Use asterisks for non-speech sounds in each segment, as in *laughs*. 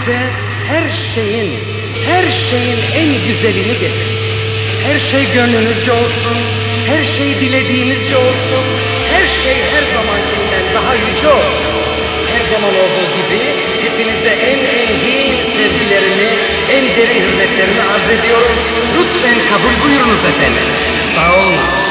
bize her şeyin, her şeyin en güzelini getirsin. Her şey gönlünüzce olsun, her şey dilediğinizce olsun, her şey her zamankinden daha yüce olsun. Her zaman olduğu gibi hepinize en engin sevgilerimi, en derin hürmetlerimi arz ediyorum. Lütfen kabul buyurunuz efendim. Sağ olun.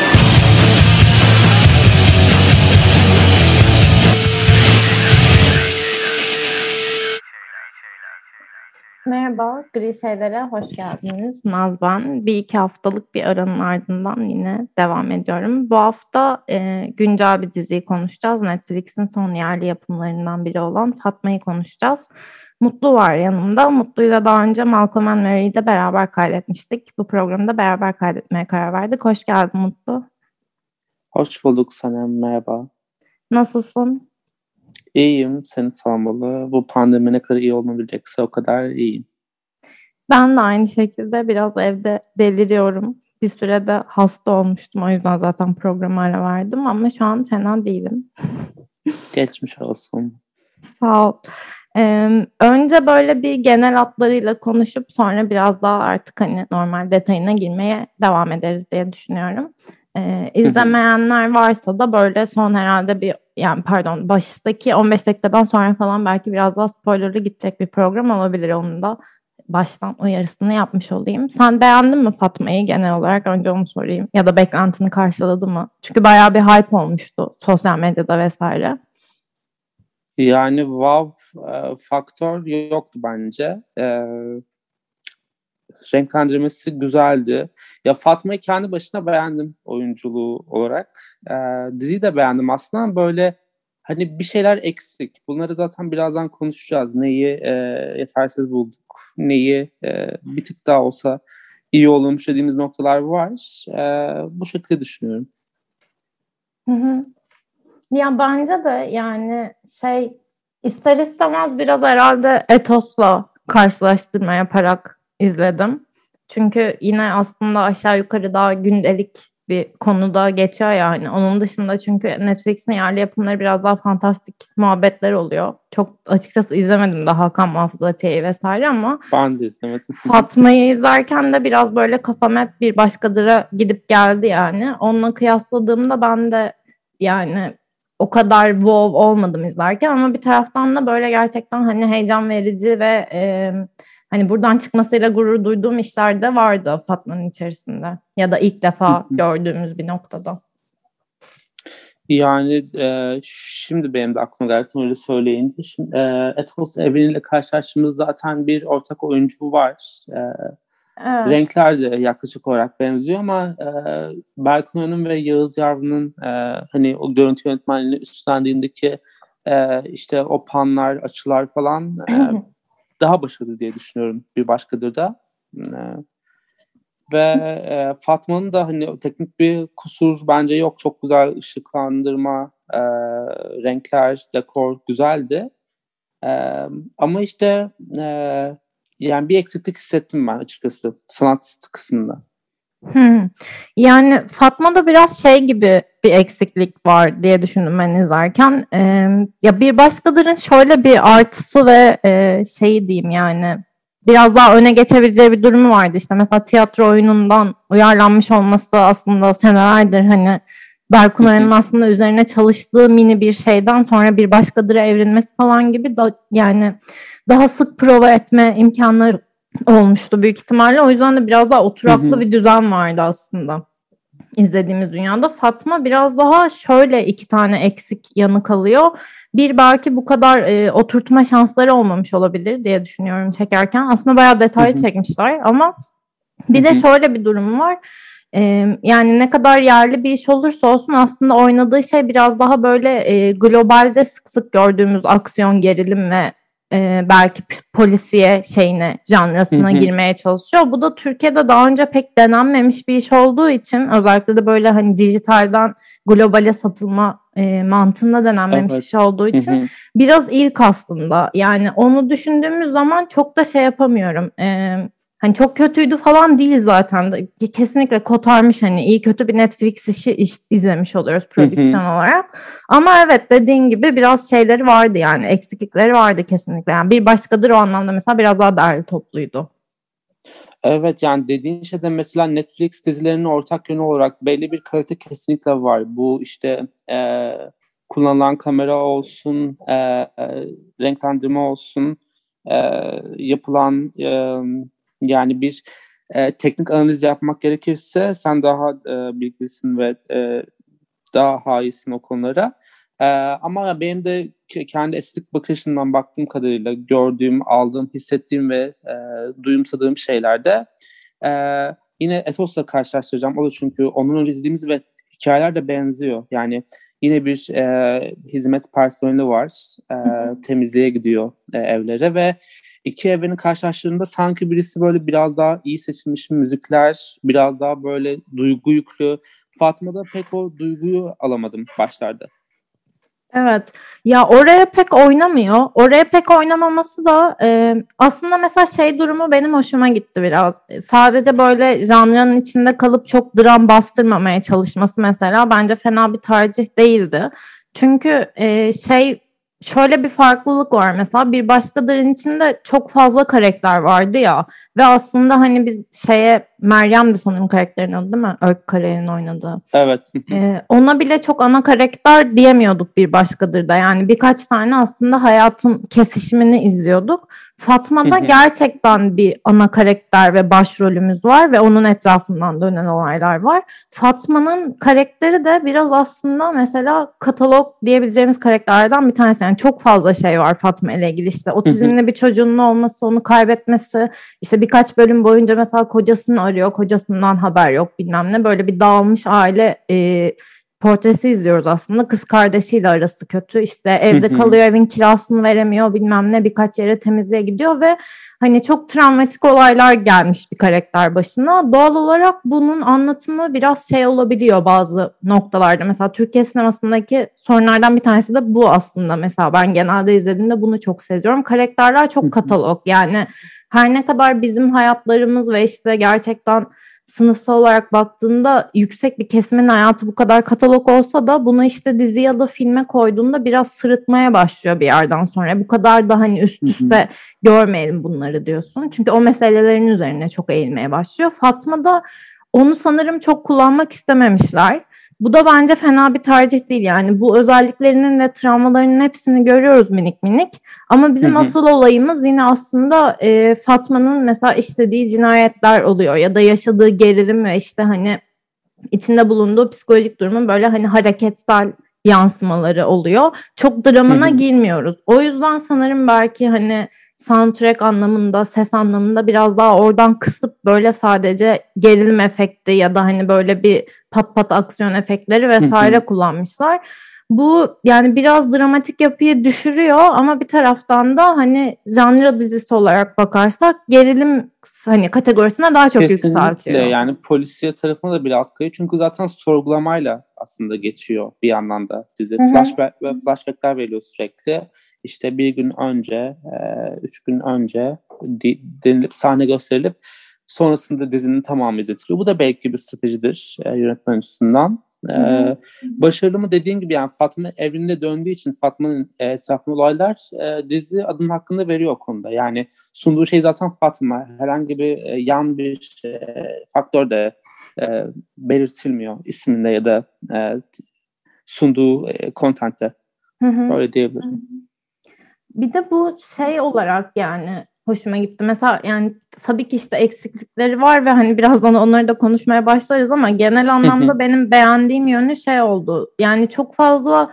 Merhaba, Gri Şeyler'e hoş geldiniz. Naz ben. Bir iki haftalık bir aranın ardından yine devam ediyorum. Bu hafta e, güncel bir diziyi konuşacağız. Netflix'in son yerli yapımlarından biri olan Fatma'yı konuşacağız. Mutlu var yanımda. Mutlu'yla daha önce Malcolm and Mary'i de beraber kaydetmiştik. Bu programda beraber kaydetmeye karar verdik. Hoş geldin Mutlu. Hoş bulduk Sanem, merhaba. Nasılsın? İyiyim, seni sormalı. Bu pandemi ne kadar iyi olabilecekse o kadar iyiyim. Ben de aynı şekilde biraz evde deliriyorum. Bir sürede hasta olmuştum. O yüzden zaten programa ara verdim ama şu an fena değilim. *laughs* Geçmiş olsun. Sağ ol. Ee, önce böyle bir genel hatlarıyla konuşup sonra biraz daha artık hani normal detayına girmeye devam ederiz diye düşünüyorum. Ee, izlemeyenler varsa da böyle son herhalde bir yani pardon baştaki 15 dakikadan sonra falan belki biraz daha spoilerlı gidecek bir program olabilir onun da baştan uyarısını yapmış olayım. Sen beğendin mi Fatma'yı genel olarak? Önce onu sorayım. Ya da beklentini karşıladı mı? Çünkü bayağı bir hype olmuştu sosyal medyada vesaire. Yani wow e, faktör yoktu bence. E, renklendirmesi güzeldi. Ya Fatma'yı kendi başına beğendim oyunculuğu olarak. E, diziyi de beğendim aslında böyle hani bir şeyler eksik. Bunları zaten birazdan konuşacağız. Neyi e, yetersiz bulduk, neyi e, bir tık daha olsa iyi olmuş dediğimiz noktalar var. E, bu şekilde düşünüyorum. Hı hı. Ya bence de yani şey ister istemez biraz herhalde Etos'la karşılaştırma yaparak izledim. Çünkü yine aslında aşağı yukarı daha gündelik bir konuda geçiyor yani. Onun dışında çünkü Netflix'in yerli yapımları biraz daha fantastik muhabbetler oluyor. Çok açıkçası izlemedim de Hakan Muhafız Ateyi vesaire ama ben de izlemedim. *laughs* Fatma'yı izlerken de biraz böyle kafam hep bir başkadıra gidip geldi yani. Onunla kıyasladığımda ben de yani o kadar wow olmadım izlerken ama bir taraftan da böyle gerçekten hani heyecan verici ve e, hani buradan çıkmasıyla gurur duyduğum işler de vardı Fatma'nın içerisinde ya da ilk defa gördüğümüz bir noktada. Yani e, şimdi benim de aklıma geldi öyle söyleyince. Şimdi, e, Etos evreniyle karşılaştığımız zaten bir ortak oyuncu var. E, evet. Renkler de yaklaşık olarak benziyor ama e, Berkun Önüm ve Yağız Yavru'nun e, hani o görüntü yönetmenliğini üstlendiğindeki e, işte o panlar, açılar falan e, *clears throat* daha başarılı diye düşünüyorum bir başkadır da. E, ve e, Fatma'nın da hani teknik bir kusur bence yok. Çok güzel ışıklandırma, e, renkler, dekor güzeldi. Ama işte yani bir eksiklik hissettim ben açıkçası sanat kısmında. Hmm. Yani Fatma'da biraz şey gibi bir eksiklik var diye düşündüm ben izlerken. Ee, ya bir başkalarının şöyle bir artısı ve e, şey diyeyim yani biraz daha öne geçebileceği bir durumu vardı. İşte mesela tiyatro oyunundan uyarlanmış olması aslında senelerdir hani Berkun Oya'nın aslında üzerine çalıştığı mini bir şeyden sonra bir başkadıra evrilmesi falan gibi da yani daha sık prova etme imkanları olmuştu büyük ihtimalle. O yüzden de biraz daha oturaklı bir düzen vardı aslında izlediğimiz dünyada. Fatma biraz daha şöyle iki tane eksik yanı kalıyor. Bir belki bu kadar e, oturtma şansları olmamış olabilir diye düşünüyorum çekerken. Aslında bayağı detaylı çekmişler ama bir de şöyle bir durum var. Ee, yani ne kadar yerli bir iş olursa olsun aslında oynadığı şey biraz daha böyle e, globalde sık sık gördüğümüz aksiyon, gerilim ve e, belki polisiye şeyine, janrasına girmeye çalışıyor. Bu da Türkiye'de daha önce pek denenmemiş bir iş olduğu için özellikle de böyle hani dijitalden globale satılma e, mantığında denenmemiş evet. bir şey olduğu için biraz ilk aslında. Yani onu düşündüğümüz zaman çok da şey yapamıyorum. E, Hani çok kötüydü falan değil zaten. Kesinlikle kotarmış hani iyi kötü bir Netflix işi iş, izlemiş oluyoruz prodüksiyon olarak. Ama evet dediğin gibi biraz şeyleri vardı yani eksiklikleri vardı kesinlikle. Yani bir başkadır o anlamda mesela biraz daha değerli topluydu. Evet yani dediğin şeyde mesela Netflix dizilerinin ortak yönü olarak belli bir kalite kesinlikle var. Bu işte e, kullanılan kamera olsun, e, e, renklendirme olsun, e, yapılan e, yani bir e, teknik analiz yapmak gerekirse sen daha e, bilgilisin ve e, daha haisin o konulara. E, ama benim de kendi estetik bakışından baktığım kadarıyla gördüğüm, aldığım, hissettiğim ve e, duyumsadığım şeylerde e, yine Ethos'la karşılaştıracağım. O da çünkü onun önce izlediğimiz ve hikayeler de benziyor. Yani yine bir e, hizmet personeli var. E, temizliğe gidiyor e, evlere ve iki evrenin karşılaştığında sanki birisi böyle biraz daha iyi seçilmiş müzikler, biraz daha böyle duygu yüklü. Fatma'da pek o duyguyu alamadım başlarda. Evet. Ya oraya pek oynamıyor. Oraya pek oynamaması da e, aslında mesela şey durumu benim hoşuma gitti biraz. Sadece böyle janrın içinde kalıp çok dram bastırmamaya çalışması mesela bence fena bir tercih değildi. Çünkü e, şey şöyle bir farklılık var mesela bir başkalarının içinde çok fazla karakter vardı ya ve aslında hani biz şeye Meryem de sanırım karakterin adı değil mi? Örk Karayel'in oynadığı. Evet. ee, ona bile çok ana karakter diyemiyorduk bir başkadır da yani birkaç tane aslında hayatın kesişimini izliyorduk. Fatma'da gerçekten bir ana karakter ve başrolümüz var ve onun etrafından dönen olaylar var. Fatma'nın karakteri de biraz aslında mesela katalog diyebileceğimiz karakterlerden bir tanesi. Yani çok fazla şey var Fatma ile ilgili işte otizmli bir çocuğunun olması, onu kaybetmesi, işte birkaç bölüm boyunca mesela kocasını arıyor, kocasından haber yok bilmem ne böyle bir dağılmış aile e, portresi izliyoruz aslında. Kız kardeşiyle arası kötü. İşte evde kalıyor, evin kirasını veremiyor, bilmem ne birkaç yere temizliğe gidiyor ve hani çok travmatik olaylar gelmiş bir karakter başına. Doğal olarak bunun anlatımı biraz şey olabiliyor bazı noktalarda. Mesela Türkiye sinemasındaki sorunlardan bir tanesi de bu aslında. Mesela ben genelde izlediğimde bunu çok seziyorum. Karakterler çok katalog. Yani her ne kadar bizim hayatlarımız ve işte gerçekten sınıfsal olarak baktığında yüksek bir kesimin hayatı bu kadar katalog olsa da bunu işte dizi ya da filme koyduğunda biraz sırıtmaya başlıyor bir yerden sonra. Bu kadar da hani üst üste görmeyelim bunları diyorsun. Çünkü o meselelerin üzerine çok eğilmeye başlıyor. Fatma da onu sanırım çok kullanmak istememişler. Bu da bence fena bir tercih değil yani bu özelliklerinin ve travmalarının hepsini görüyoruz minik minik ama bizim hı hı. asıl olayımız yine aslında e, Fatma'nın mesela işlediği cinayetler oluyor ya da yaşadığı gerilim ve işte hani içinde bulunduğu psikolojik durumun böyle hani hareketsel yansımaları oluyor. Çok dramına hı hı. girmiyoruz. O yüzden sanırım belki hani soundtrack anlamında, ses anlamında biraz daha oradan kısıp böyle sadece gerilim efekti ya da hani böyle bir pat pat aksiyon efektleri vesaire kullanmışlar. Bu yani biraz dramatik yapıyı düşürüyor ama bir taraftan da hani janra dizisi olarak bakarsak gerilim hani kategorisine daha çok Kesinlikle yükseltiyor. yani polisiye tarafına da biraz kayıyor. Çünkü zaten sorgulamayla aslında geçiyor bir yandan da dizi. Flashback ve flashbackler veriyor sürekli işte bir gün önce, e, üç gün önce denilip sahne gösterilip sonrasında dizinin tamamı izletiliyor. Bu da belki bir stratejidir e, yönetmen açısından. Ee, başarılı mı dediğin gibi yani Fatma evrenine döndüğü için Fatma'nın e, olaylar e, dizi adım hakkında veriyor o konuda. Yani sunduğu şey zaten Fatma. Herhangi bir e, yan bir e, faktör de e, belirtilmiyor isminde ya da e, sunduğu e, content'te. Öyle diyebilirim. Bir de bu şey olarak yani hoşuma gitti. Mesela yani tabii ki işte eksiklikleri var ve hani birazdan onları da konuşmaya başlarız ama genel anlamda benim beğendiğim yönü şey oldu. Yani çok fazla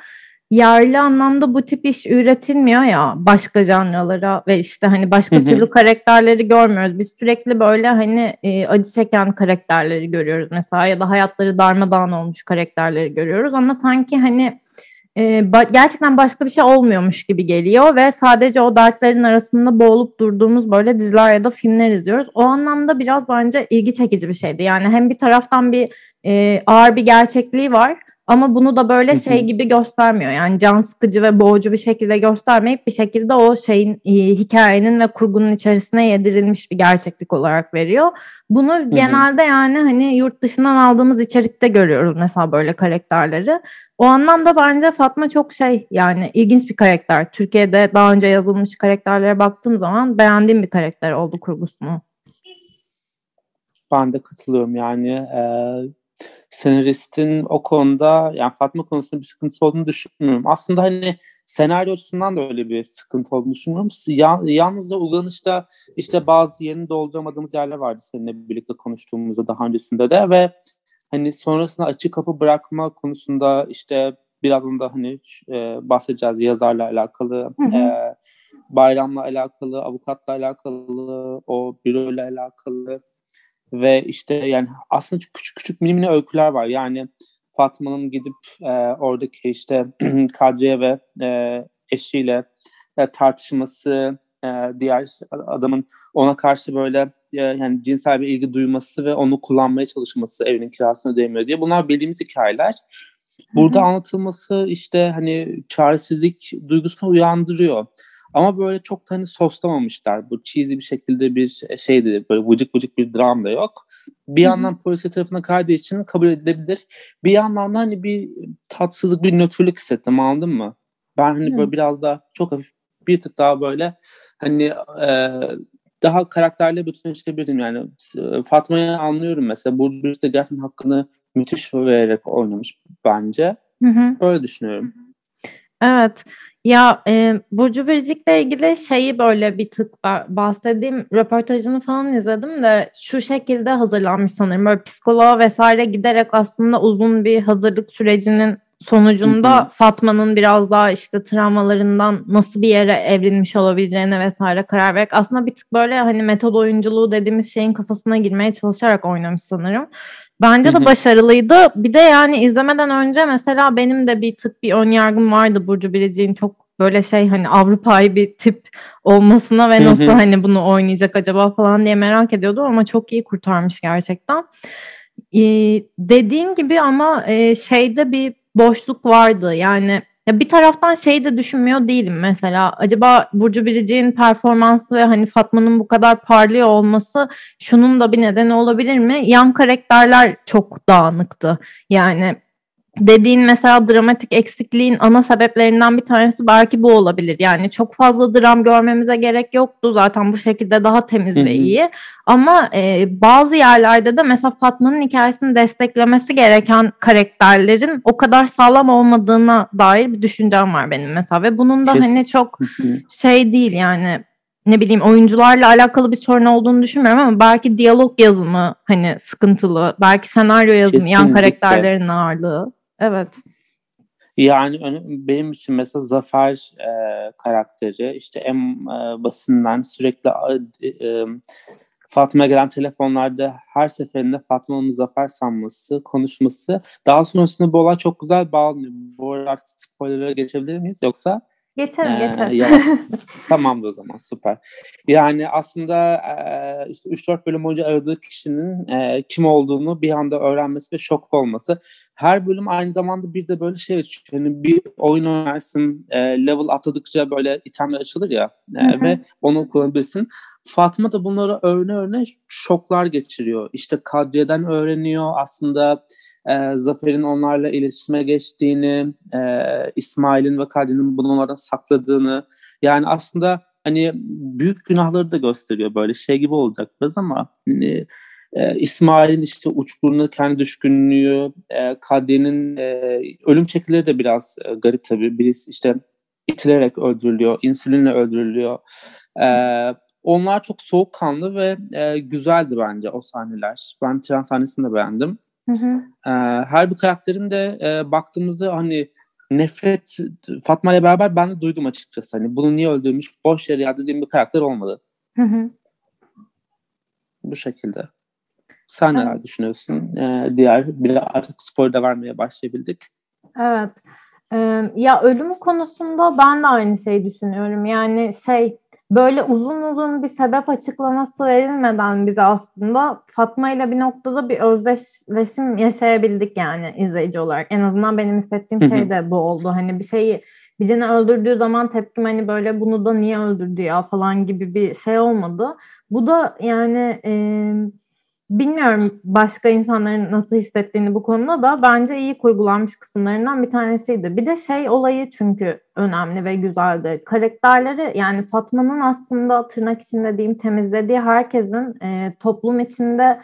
yerli anlamda bu tip iş üretilmiyor ya başka canlılara ve işte hani başka türlü karakterleri görmüyoruz. Biz sürekli böyle hani e, acı çeken karakterleri görüyoruz mesela ya da hayatları darmadağın olmuş karakterleri görüyoruz ama sanki hani e, ba- gerçekten başka bir şey olmuyormuş gibi geliyor ve sadece o dertlerin arasında boğulup durduğumuz böyle diziler ya da filmler izliyoruz. O anlamda biraz bence ilgi çekici bir şeydi. Yani hem bir taraftan bir e, ağır bir gerçekliği var Ama bunu da böyle şey gibi göstermiyor. Yani can sıkıcı ve boğucu bir şekilde göstermeyip bir şekilde o şeyin e, hikayenin ve kurgunun içerisine yedirilmiş bir gerçeklik olarak veriyor. Bunu Hı-hı. genelde yani hani yurt dışından aldığımız içerikte görüyoruz mesela böyle karakterleri. O anlamda bence Fatma çok şey yani ilginç bir karakter. Türkiye'de daha önce yazılmış karakterlere baktığım zaman beğendiğim bir karakter oldu kurgusunu. Ben de katılıyorum yani e, senaristin o konuda yani Fatma konusunda bir sıkıntısı olduğunu düşünmüyorum. Aslında hani senaryo açısından da öyle bir sıkıntı olduğunu düşünmüyorum. Ya, yalnızca ulanışta işte bazı yerini dolduramadığımız yerler vardı seninle birlikte konuştuğumuzda daha öncesinde de ve hani sonrasında açık kapı bırakma konusunda işte birazdan da hani e, bahsedeceğiz yazarla alakalı, hı hı. E, bayramla alakalı, avukatla alakalı, o büroyla alakalı ve işte yani aslında küçük küçük mini mini öyküler var. Yani Fatma'nın gidip e, oradaki işte *clears throat* Kadriye ve e, eşiyle e, tartışması, e, diğer adamın ona karşı böyle e, yani cinsel bir ilgi duyması ve onu kullanmaya çalışması evinin kirasını ödeyemiyor diye. Bunlar bildiğimiz hikayeler. Burada Hı-hı. anlatılması işte hani çaresizlik duygusunu uyandırıyor. Ama böyle çok da hani soslamamışlar. Bu cheesy bir şekilde bir şeydi. Böyle vıcık vıcık bir dram da yok. Bir Hı-hı. yandan polisi tarafına kaydığı için kabul edilebilir. Bir yandan da hani bir tatsızlık, bir nötrlük hissettim anladın mı? Ben hani Hı-hı. böyle biraz daha çok hafif bir tık daha böyle hani e, daha karakterle bütünleşebildim yani. Fatma'yı anlıyorum mesela. Burcu Biricik de gerçekten hakkını müthiş vererek oynamış bence. Hı hı. Öyle düşünüyorum. Evet. Ya e, Burcu Biricik'le ilgili şeyi böyle bir tık bahsedeyim. Röportajını falan izledim de şu şekilde hazırlanmış sanırım. Böyle psikoloğa vesaire giderek aslında uzun bir hazırlık sürecinin sonucunda Fatma'nın biraz daha işte travmalarından nasıl bir yere evrilmiş olabileceğine vesaire karar vererek aslında bir tık böyle hani metod oyunculuğu dediğimiz şeyin kafasına girmeye çalışarak oynamış sanırım. Bence de başarılıydı. Bir de yani izlemeden önce mesela benim de bir tık bir ön yargım vardı Burcu Biricik'in çok böyle şey hani Avrupa'yı bir tip olmasına ve nasıl hani bunu oynayacak acaba falan diye merak ediyordum ama çok iyi kurtarmış gerçekten. Ee, dediğin gibi ama e, şeyde bir boşluk vardı yani ya bir taraftan şey de düşünmüyor değilim mesela. Acaba Burcu Biricik'in performansı ve hani Fatma'nın bu kadar parlıyor olması şunun da bir nedeni olabilir mi? Yan karakterler çok dağınıktı. Yani dediğin mesela dramatik eksikliğin ana sebeplerinden bir tanesi belki bu olabilir. Yani çok fazla dram görmemize gerek yoktu. Zaten bu şekilde daha temiz ve iyi. Ama e, bazı yerlerde de mesela Fatma'nın hikayesini desteklemesi gereken karakterlerin o kadar sağlam olmadığına dair bir düşüncem var benim mesela. Ve bunun da Kes. hani çok şey değil yani ne bileyim oyuncularla alakalı bir sorun olduğunu düşünmüyorum ama belki diyalog yazımı hani sıkıntılı. Belki senaryo yazımı, Kesinlikle. yan karakterlerin ağırlığı. Evet. Yani benim için mesela Zafer e, karakteri işte en e, basından sürekli e, e, Fatma gelen telefonlarda her seferinde Fatma'nın Zafer sanması, konuşması. Daha sonrasında bu olay çok güzel bağlanıyor. Bu arada artık spoiler'a geçebilir miyiz yoksa? Geçelim, ee, geçelim. Tamamdır o zaman, süper. Yani aslında e, işte 3-4 bölüm boyunca aradığı kişinin e, kim olduğunu bir anda öğrenmesi ve şok olması. Her bölüm aynı zamanda bir de böyle şey yani bir oyun oynarsın, e, level atladıkça böyle itemler açılır ya e, ve onu kullanabilirsin. Fatma da bunları öğrene öğrene şoklar geçiriyor. İşte Kadriye'den öğreniyor aslında e, Zafer'in onlarla iletişime geçtiğini, e, İsmail'in ve Kadri'nin bunu onlardan sakladığını. Yani aslında hani büyük günahları da gösteriyor böyle şey gibi olacak biraz ama hani, e, İsmail'in işte uçkurunu kendi düşkünlüğü, e, Kadri'nin e, ölüm çekileri de biraz e, garip tabii. Birisi işte itilerek öldürülüyor, insülinle öldürülüyor. E, onlar çok soğukkanlı ve e, güzeldi bence o sahneler. Ben tren sahnesini de beğendim. Hı hı. E, her bir karakterin de e, baktığımızda hani nefret Fatma ile beraber ben de duydum açıkçası. Hani bunu niye öldürmüş boş yere ya dediğim bir karakter olmadı. Hı hı. Bu şekilde. Sen evet. neler düşünüyorsun? Ee, diğer bir artık spoiler da vermeye başlayabildik. Evet. Ee, ya ölüm konusunda ben de aynı şeyi düşünüyorum. Yani şey böyle uzun uzun bir sebep açıklaması verilmeden bize aslında Fatma ile bir noktada bir özdeşleşim yaşayabildik yani izleyici olarak. En azından benim hissettiğim şey de bu oldu. Hani bir şeyi birini öldürdüğü zaman tepkim hani böyle bunu da niye öldürdü ya falan gibi bir şey olmadı. Bu da yani e, bilmiyorum başka insanların nasıl hissettiğini bu konuda da bence iyi kurgulanmış kısımlarından bir tanesiydi. Bir de şey olayı çünkü önemli ve güzeldi. Karakterleri yani Fatma'nın aslında tırnak içinde diyeyim temizlediği herkesin e, toplum içinde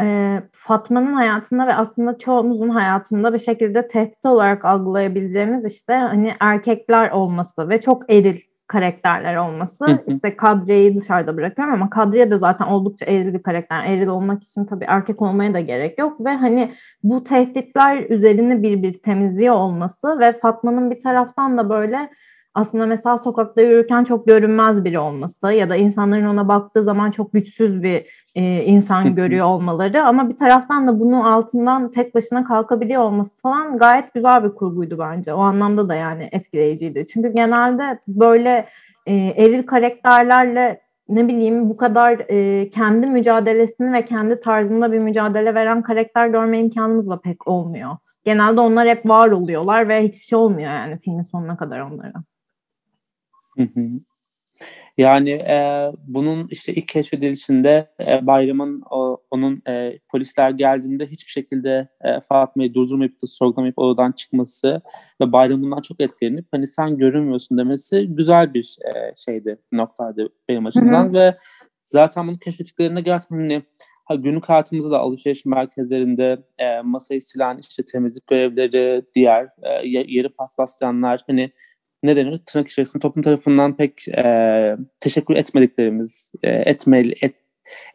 e, Fatma'nın hayatında ve aslında çoğumuzun hayatında bir şekilde tehdit olarak algılayabileceğimiz işte hani erkekler olması ve çok eril karakterler olması. işte Kadriye'yi dışarıda bırakıyorum ama Kadriye de zaten oldukça eril bir karakter. Eril olmak için tabii erkek olmaya da gerek yok ve hani bu tehditler üzerine bir bir temizliyor olması ve Fatma'nın bir taraftan da böyle aslında mesela sokakta yürürken çok görünmez biri olması ya da insanların ona baktığı zaman çok güçsüz bir e, insan görüyor olmaları ama bir taraftan da bunun altından tek başına kalkabiliyor olması falan gayet güzel bir kurguydu bence. O anlamda da yani etkileyiciydi. Çünkü genelde böyle e, eril karakterlerle ne bileyim bu kadar e, kendi mücadelesini ve kendi tarzında bir mücadele veren karakter görme imkanımız da pek olmuyor. Genelde onlar hep var oluyorlar ve hiçbir şey olmuyor yani filmin sonuna kadar onlara. Yani e, bunun işte ilk keşfedilişinde e, Bayram'ın o, onun e, polisler geldiğinde hiçbir şekilde e, Fatma'yı durdurmayıp da sorgulamayıp oradan çıkması ve Bayram bundan çok etkilenip hani sen görünmüyorsun demesi güzel bir e, şeydi noktaydı benim açımdan Hı-hı. ve zaten bunu keşfettiklerinde gerçekten hani ha, günlük hayatımızda da alışveriş merkezlerinde e, masayı silen işte temizlik görevleri, diğer e, yeri paspaslayanlar hani ne denir tırnak içerisinde toplum tarafından pek e, teşekkür etmediklerimiz, e, etmeli, et,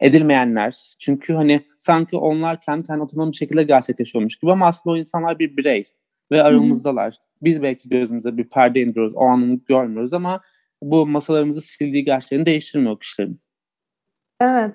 edilmeyenler. Çünkü hani sanki onlar kendi kendi otonom bir şekilde gerçekleşiyormuş gibi ama aslında o insanlar bir birey ve aramızdalar. Hı. Biz belki gözümüze bir perde indiriyoruz, o anını görmüyoruz ama bu masalarımızı sildiği gerçeğini değiştirmiyor kişilerin. Evet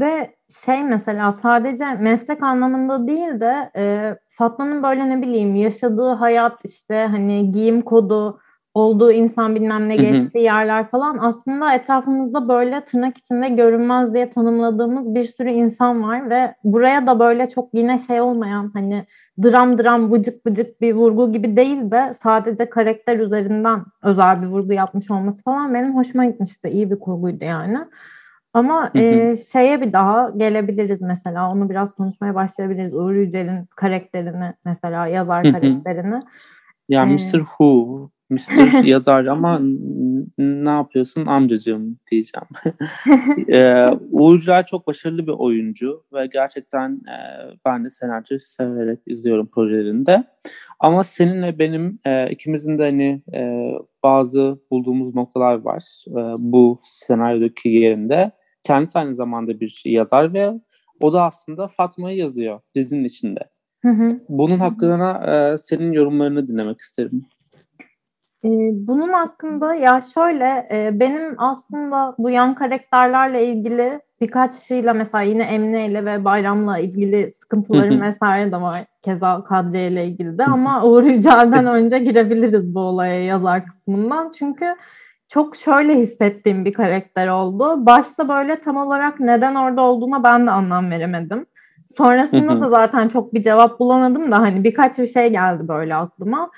ve şey mesela sadece meslek anlamında değil de e, Fatma'nın böyle ne bileyim yaşadığı hayat işte hani giyim kodu olduğu insan bilmem ne geçtiği yerler falan aslında etrafımızda böyle tırnak içinde görünmez diye tanımladığımız bir sürü insan var ve buraya da böyle çok yine şey olmayan hani dram dram vıcık vıcık bir vurgu gibi değil de sadece karakter üzerinden özel bir vurgu yapmış olması falan benim hoşuma gitmişti. İyi bir kurguydu yani. Ama E, şeye bir daha gelebiliriz mesela. Onu biraz konuşmaya başlayabiliriz. Uğur Yücel'in karakterini mesela yazar karakterini. Ya ee, Mr. Who Mr. *laughs* yazar ama ne yapıyorsun amcacığım diyeceğim. *laughs* ee, Uğurcan çok başarılı bir oyuncu ve gerçekten e, ben de senaryo severek izliyorum projelerinde. Ama seninle benim e, ikimizin de hani e, bazı bulduğumuz noktalar var e, bu senaryodaki yerinde. Kendisi aynı zamanda bir yazar ve o da aslında Fatma'yı yazıyor dizinin içinde. Hı hı. Bunun hakkında e, senin yorumlarını dinlemek isterim. Bunun hakkında ya şöyle benim aslında bu yan karakterlerle ilgili birkaç şeyle mesela yine Emine ile ve Bayram'la ilgili sıkıntılarım vesaire de var. Keza Kadriye ile ilgili de ama *laughs* Uğur Yücel'den önce girebiliriz bu olaya yazar kısmından. Çünkü çok şöyle hissettiğim bir karakter oldu. Başta böyle tam olarak neden orada olduğuna ben de anlam veremedim. Sonrasında da zaten çok bir cevap bulamadım da hani birkaç bir şey geldi böyle aklıma.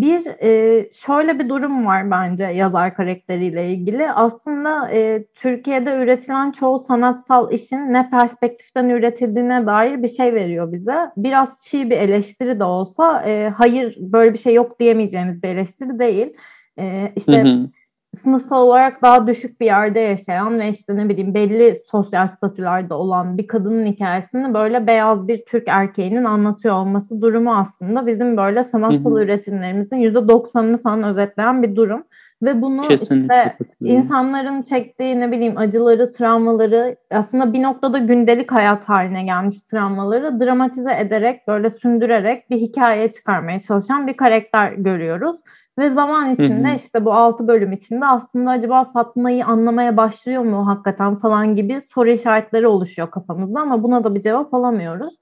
Bir e, şöyle bir durum var bence yazar karakteriyle ilgili. Aslında e, Türkiye'de üretilen çoğu sanatsal işin ne perspektiften üretildiğine dair bir şey veriyor bize. Biraz çiğ bir eleştiri de olsa e, hayır böyle bir şey yok diyemeyeceğimiz bir eleştiri değil. E, işte hı hı sınıfsal olarak daha düşük bir yerde yaşayan ve işte ne bileyim belli sosyal statülerde olan bir kadının hikayesini böyle beyaz bir Türk erkeğinin anlatıyor olması durumu aslında bizim böyle sanatsal üretimlerimizin yüzde doksanını falan özetleyen bir durum. Ve bunu Kesinlikle işte insanların çektiği ne bileyim acıları, travmaları aslında bir noktada gündelik hayat haline gelmiş travmaları dramatize ederek böyle sündürerek bir hikaye çıkarmaya çalışan bir karakter görüyoruz. Ve zaman içinde hı hı. işte bu altı bölüm içinde aslında acaba Fatma'yı anlamaya başlıyor mu hakikaten falan gibi soru işaretleri oluşuyor kafamızda ama buna da bir cevap alamıyoruz.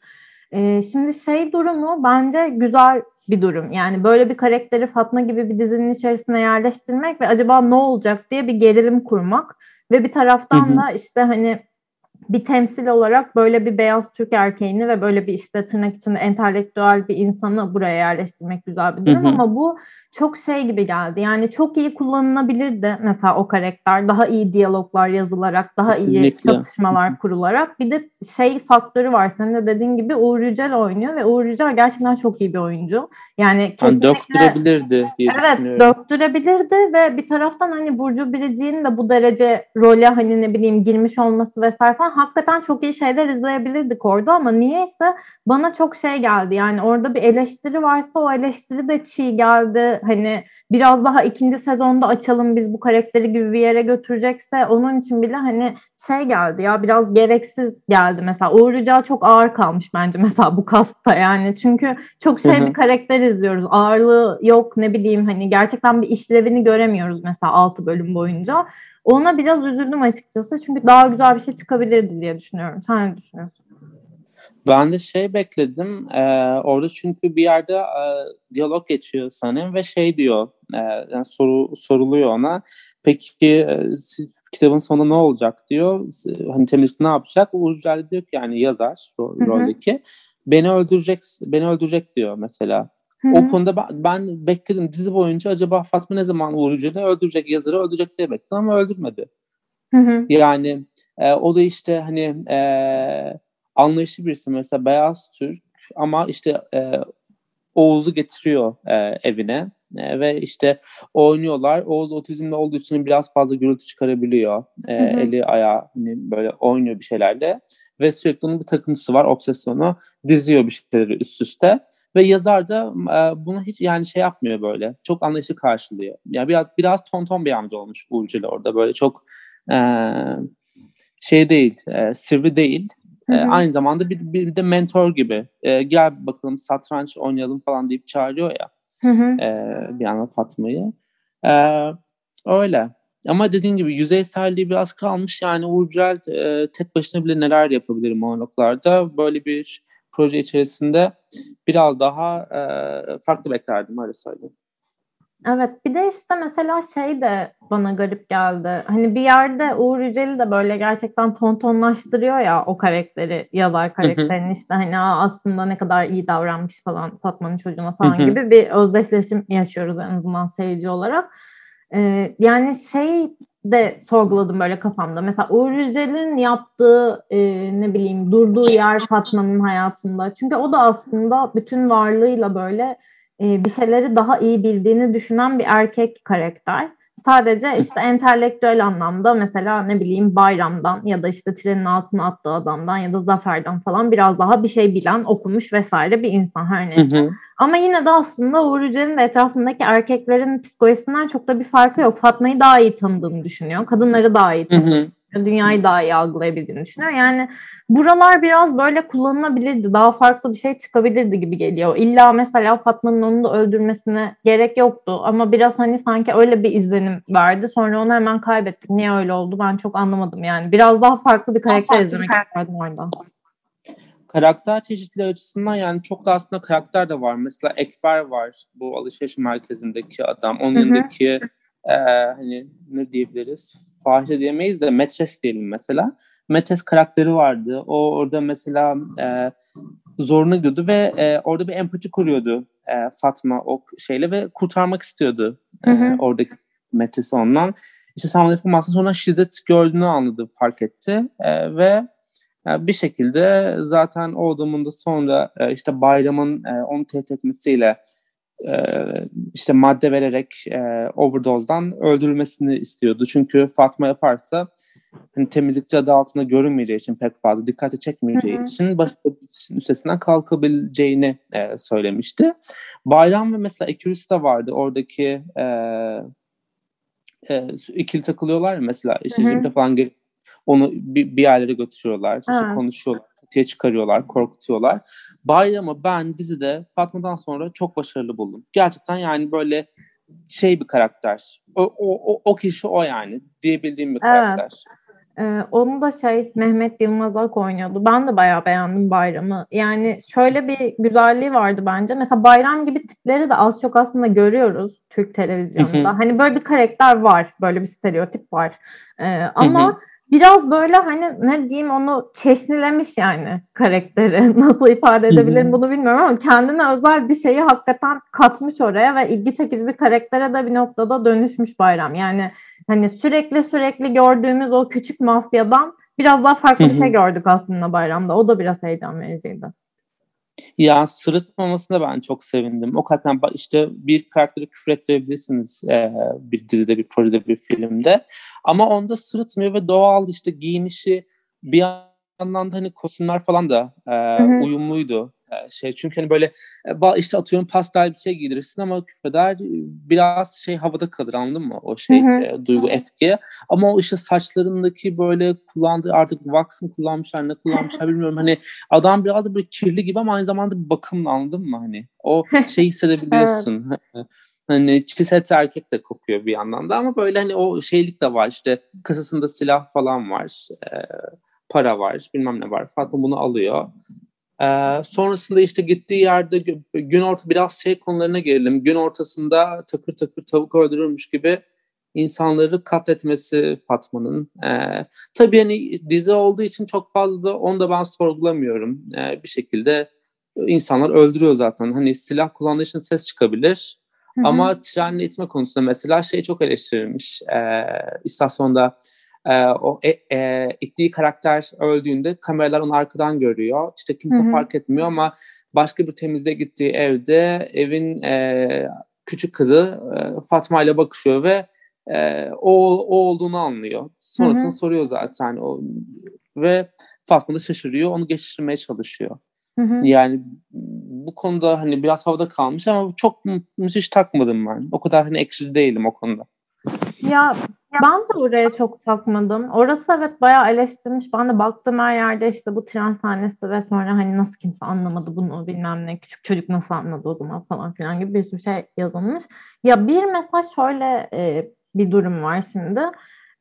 E, şimdi şey durumu bence güzel bir durum. Yani böyle bir karakteri Fatma gibi bir dizinin içerisine yerleştirmek ve acaba ne olacak diye bir gerilim kurmak ve bir taraftan hı hı. da işte hani bir temsil olarak böyle bir beyaz Türk erkeğini ve böyle bir işte tırnak içinde entelektüel bir insanı buraya yerleştirmek güzel bir durum ama bu çok şey gibi geldi. Yani çok iyi kullanılabilirdi mesela o karakter. Daha iyi diyaloglar yazılarak, daha Kesinlikle. iyi çatışmalar kurularak. Bir de şey faktörü var. Senin de dediğin gibi Uğur Yücel oynuyor ve Uğur Yücel gerçekten çok iyi bir oyuncu. Yani kesinlikle... Yani döktürebilirdi diye evet, döktürebilirdi ve bir taraftan hani Burcu Biricik'in de bu derece role hani ne bileyim girmiş olması vesaire falan hakikaten çok iyi şeyler izleyebilirdik orada ama niyeyse bana çok şey geldi. Yani orada bir eleştiri varsa o eleştiri de çiğ geldi hani biraz daha ikinci sezonda açalım biz bu karakteri gibi bir yere götürecekse onun için bile hani şey geldi ya biraz gereksiz geldi mesela. Uğur Yücel çok ağır kalmış bence mesela bu kasta yani. Çünkü çok şey bir karakter izliyoruz. Ağırlığı yok ne bileyim hani gerçekten bir işlevini göremiyoruz mesela 6 bölüm boyunca. Ona biraz üzüldüm açıkçası. Çünkü daha güzel bir şey çıkabilirdi diye düşünüyorum. Sen ne düşünüyorsun? Ben de şey bekledim. E, orada çünkü bir yerde e, diyalog geçiyor sanırım ve şey diyor. E, yani soru soruluyor ona. Peki e, kitabın sonu ne olacak diyor. Hani temizlik ne yapacak? Uğur diyor ki yani yazar ro- roldeki. Beni öldürecek beni öldürecek diyor mesela. Hı-hı. O konuda ben, ben bekledim dizi boyunca acaba Fatma ne zaman Uğur Yücel'i öldürecek, yazarı öldürecek diye bekledim ama öldürmedi. Hı-hı. Yani e, o da işte hani e, anlayışlı birisi mesela beyaz Türk ama işte e, Oğuz'u getiriyor e, evine e, ve işte oynuyorlar. Oğuz otizmli olduğu için biraz fazla gürültü çıkarabiliyor. E, hı hı. Eli ayağı hani böyle oynuyor bir şeylerle ve sürekli onun bir takıntısı var, obsesyonu. Diziyor bir şeyleri üst üste. Ve yazar da e, bunu hiç yani şey yapmıyor böyle. Çok anlayışlı karşılıyor. Yani biraz biraz tonton bir amca olmuş Burcu'yla orada. Böyle çok e, şey değil, e, sivri değil. E, aynı zamanda bir, bir de mentor gibi. E, gel bakalım satranç oynayalım falan deyip çağırıyor ya. Hı hı. E, bir yandan Fatma'yı. E, öyle. Ama dediğin gibi yüzeyselliği biraz kalmış. Yani Uğur e, tek başına bile neler yapabilir monologlarda. Böyle bir proje içerisinde biraz daha e, farklı beklerdim öyle söyleyeyim. Evet bir de işte mesela şey de bana garip geldi. Hani bir yerde Uğur Yücel'i de böyle gerçekten tontonlaştırıyor ya o karakteri yazar karakterini işte hani aslında ne kadar iyi davranmış falan Fatma'nın çocuğuna falan gibi bir özdeşleşim yaşıyoruz en azından seyirci olarak. Ee, yani şey de sorguladım böyle kafamda. Mesela Uğur Yücel'in yaptığı e, ne bileyim durduğu yer Fatma'nın hayatında. Çünkü o da aslında bütün varlığıyla böyle e, bir şeyleri daha iyi bildiğini düşünen bir erkek karakter. Sadece işte entelektüel anlamda mesela ne bileyim bayramdan ya da işte trenin altına attığı adamdan ya da zaferden falan biraz daha bir şey bilen, okumuş vesaire bir insan her neyse. Ama yine de aslında Uğur Yücel'in de etrafındaki erkeklerin psikolojisinden çok da bir farkı yok. Fatma'yı daha iyi tanıdığını düşünüyor. Kadınları daha iyi tanıdığını dünyayı daha iyi algılayabildiğini düşünüyor. Yani buralar biraz böyle kullanılabilirdi. Daha farklı bir şey çıkabilirdi gibi geliyor. İlla mesela Fatma'nın onu da öldürmesine gerek yoktu. Ama biraz hani sanki öyle bir izlenim verdi. Sonra onu hemen kaybettik. Niye öyle oldu ben çok anlamadım yani. Biraz daha farklı bir karakter izlemek isterdim orada. Karakter çeşitli açısından yani çok da aslında karakter de var. Mesela Ekber var bu alışveriş merkezindeki adam. Onun yanındaki e, hani ne diyebiliriz? Fahişe diyemeyiz de Metres diyelim mesela. Metres karakteri vardı. O orada mesela e, zoruna gidiyordu ve e, orada bir empati kuruyordu e, Fatma o şeyle ve kurtarmak istiyordu e, hı hı. oradaki Metres'i ondan. İşte sen onu yapamazsın. Sonra şiddet gördüğünü anladı, fark etti e, ve e, bir şekilde zaten o adamın da sonra e, işte bayramın e, onu tehdit etmesiyle e, işte madde vererek e, overdose'dan öldürülmesini istiyordu. Çünkü Fatma yaparsa hani temizlikçi adı altında görünmeyeceği için pek fazla dikkate çekmeyeceği hı hı. için başka bir üstesinden kalkabileceğini e, söylemişti. Bayram ve mesela Ekürüs de vardı. Oradaki e, e, ikili takılıyorlar ya mesela işte Jim'de falan gelip onu bir, bir yerlere götürüyorlar, işte konuşuyorlar, çatıya çıkarıyorlar, korkutuyorlar. Bayram'ı ben dizide Fatma'dan sonra çok başarılı buldum. Gerçekten yani böyle şey bir karakter. O, o, o, o kişi o yani diyebildiğim bir karakter. Ee, onu da şey Mehmet Yılmaz Ak oynuyordu. Ben de bayağı beğendim Bayram'ı. Yani şöyle bir güzelliği vardı bence. Mesela Bayram gibi tipleri de az çok aslında görüyoruz Türk televizyonunda. hani böyle bir karakter var. Böyle bir stereotip var. Ee, ama biraz böyle hani ne diyeyim onu çeşnilemiş yani karakteri. *laughs* Nasıl ifade edebilirim bunu bilmiyorum ama kendine özel bir şeyi hakikaten katmış oraya ve ilgi çekici bir karaktere de bir noktada dönüşmüş Bayram. Yani hani sürekli sürekli gördüğümüz o küçük mafyadan biraz daha farklı bir şey gördük aslında Bayram'da. O da biraz heyecan vericiydi. Ya sırıtmamasına ben çok sevindim. O kadar işte bir karakteri küfür ettirebilirsiniz e, bir dizide, bir projede, bir filmde. Ama onda sırıtmıyor ve doğal işte giyinişi bir yandan da hani kostümler falan da e, uyumluydu. E, şey çünkü hani böyle e, işte atıyorum pastel bir şey giydirirsin ama küfeder biraz şey havada kalır anladın mı? O şey E, duygu etki. Ama o işte saçlarındaki böyle kullandığı artık wax mı kullanmışlar ne kullanmışlar bilmiyorum. Hani adam biraz da böyle kirli gibi ama aynı zamanda bir bakımlı anladın mı? Hani o *laughs* şeyi hissedebiliyorsun. Evet. *laughs* Hani çiset erkek de kokuyor bir yandan da ama böyle hani o şeylik de var işte kasasında silah falan var e, para var bilmem ne var Fatma bunu alıyor ee, sonrasında işte gittiği yerde gün orta biraz şey konularına gelelim. Gün ortasında takır takır tavuk öldürürmüş gibi insanları katletmesi Fatma'nın. Ee, tabii hani dizi olduğu için çok fazla onu da ben sorgulamıyorum. Ee, bir şekilde insanlar öldürüyor zaten. Hani silah kullandığı için ses çıkabilir. Hı-hı. Ama trenle itme konusunda mesela şey çok eleştirilmiş. Ee, istasyonda e, o e, e, ittiği karakter öldüğünde kameralar onu arkadan görüyor. İşte kimse Hı-hı. fark etmiyor ama başka bir temizliğe gittiği evde evin e, küçük kızı e, Fatma ile bakışıyor ve e, o, o olduğunu anlıyor. Sonrasını Hı-hı. soruyor zaten o ve Fatma da şaşırıyor. Onu geçirmeye çalışıyor. Hı hı. Yani bu konuda hani biraz havada kalmış ama çok müthiş takmadım ben. O kadar hani ekşi değilim o konuda. Ya ben de oraya çok takmadım. Orası evet bayağı eleştirmiş. Ben de baktım her yerde işte bu tren sahnesi ve sonra hani nasıl kimse anlamadı bunu bilmem ne. Küçük çocuk nasıl anladı o zaman falan filan gibi bir sürü şey yazılmış. Ya bir mesaj şöyle e, bir durum var şimdi.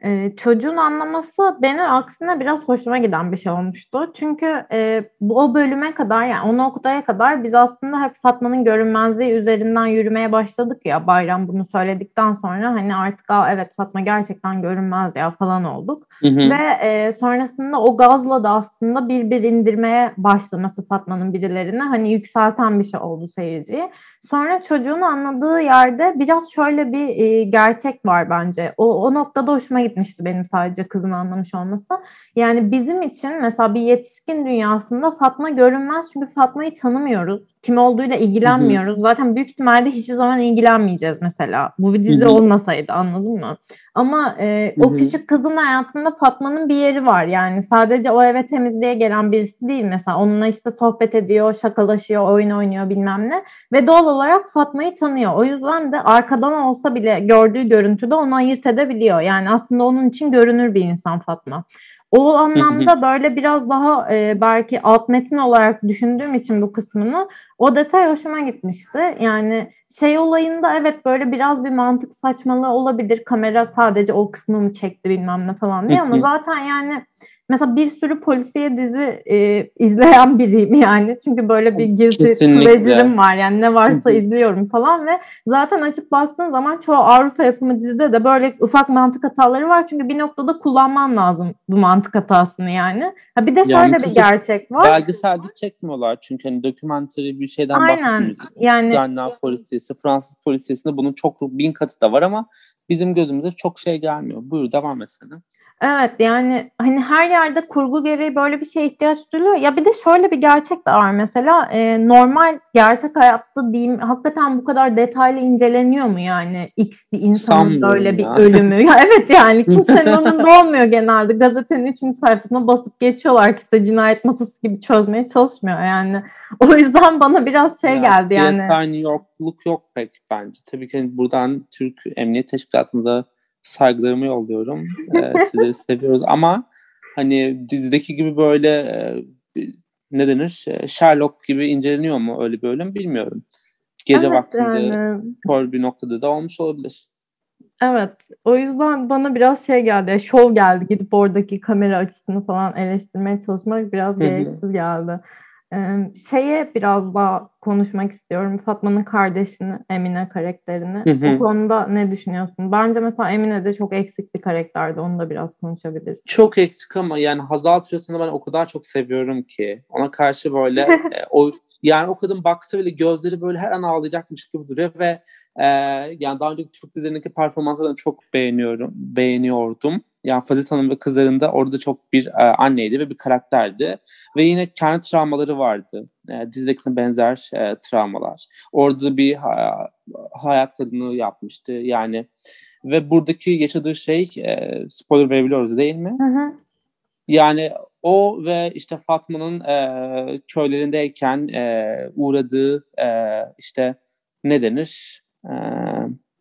Ee, çocuğun anlaması beni aksine biraz hoşuma giden bir şey olmuştu. Çünkü e, bu o bölüme kadar yani o noktaya kadar biz aslında hep Fatma'nın görünmezliği üzerinden yürümeye başladık ya Bayram bunu söyledikten sonra hani artık Aa, evet Fatma gerçekten görünmez ya falan olduk. Hı hı. Ve e, sonrasında o gazla da aslında bir bir indirmeye başlaması Fatma'nın birilerine hani yükselten bir şey oldu seyirciyi. Sonra çocuğun anladığı yerde biraz şöyle bir e, gerçek var bence. O, o noktada hoşuma gitmişti benim sadece kızın anlamış olması. Yani bizim için mesela bir yetişkin dünyasında Fatma görünmez çünkü Fatma'yı tanımıyoruz. Kim olduğuyla ilgilenmiyoruz. Zaten büyük ihtimalle hiçbir zaman ilgilenmeyeceğiz mesela. Bu bir dizi olmasaydı anladın mı? Ama e, o küçük kızın hayatında Fatma'nın bir yeri var. Yani sadece o eve temizliğe gelen birisi değil mesela. Onunla işte sohbet ediyor, şakalaşıyor, oyun oynuyor bilmem ne. Ve doğal olarak Fatma'yı tanıyor. O yüzden de arkadan olsa bile gördüğü görüntüde onu ayırt edebiliyor. Yani aslında onun için görünür bir insan Fatma. O anlamda böyle biraz daha e, belki alt metin olarak düşündüğüm için bu kısmını o detay hoşuma gitmişti. Yani şey olayında evet böyle biraz bir mantık saçmalığı olabilir. Kamera sadece o kısmı mı çekti bilmem ne falan diye ama zaten yani mesela bir sürü polisiye dizi e, izleyen biriyim yani. Çünkü böyle bir guilty pleasure'ım var. Yani ne varsa izliyorum falan ve zaten açıp baktığın zaman çoğu Avrupa yapımı dizide de böyle ufak mantık hataları var. Çünkü bir noktada kullanman lazım bu mantık hatasını yani. Ha bir de şöyle yani bir gerçek var. Belgeselde çekmiyorlar çünkü hani dokümanteri bir şeyden Aynen. bahsetmiyoruz. Yani İskandinav polisiyesi, Fransız polisiyesinde bunun çok bin katı da var ama bizim gözümüze çok şey gelmiyor. Buyur devam etsene. Evet yani hani her yerde kurgu gereği böyle bir şeye ihtiyaç duyuluyor. Ya bir de şöyle bir gerçek de var mesela e, normal gerçek hayatta diyeyim hakikaten bu kadar detaylı inceleniyor mu yani X bir insanın Sanmıyorum böyle ya. bir ölümü? Ya evet yani kimsenin *laughs* onunda olmuyor genelde. Gazetenin üçüncü sayfasına basıp geçiyorlar. Kimse cinayet masası gibi çözmeye çalışmıyor yani. O yüzden bana biraz şey ya, geldi yani. CSI New Yorkluk yok pek bence. Tabii ki hani buradan Türk Emniyet Teşkilatı'nda saygılarımı yolluyorum. Ee, *laughs* sizleri seviyoruz ama hani dizideki gibi böyle e, ne denir? E, Sherlock gibi inceleniyor mu öyle bir bölüm bilmiyorum. Gece evet, vaktinde yani. kör bir noktada da olmuş olabilir. Evet. O yüzden bana biraz şey geldi. Şov geldi. Gidip oradaki kamera açısını falan eleştirmeye çalışmak biraz gereksiz geldi. Şeye biraz daha konuşmak istiyorum. Fatma'nın kardeşini, Emine karakterini. Hı hı. Bu konuda ne düşünüyorsun? Bence mesela Emine de çok eksik bir karakterdi. Onu da biraz konuşabiliriz. Çok eksik ama yani Hazal Türesini ben o kadar çok seviyorum ki. Ona karşı böyle *laughs* e, o yani o kadın baksa bile gözleri böyle her an ağlayacakmış gibi duruyor ve e, yani daha önceki Türk dizilerindeki performanslarını çok beğeniyorum, beğeniyordum. Yani Fazit Hanım ve kızlarında orada çok bir e, anneydi ve bir karakterdi. Ve yine kendi travmaları vardı. E, dizidekine benzer e, travmalar. Orada bir ha, hayat kadını yapmıştı. Yani ve buradaki yaşadığı şey e, spoiler verebiliyoruz değil mi? Hı hı. Yani o ve işte Fatma'nın e, köylerindeyken e, uğradığı e, işte ne denir? E,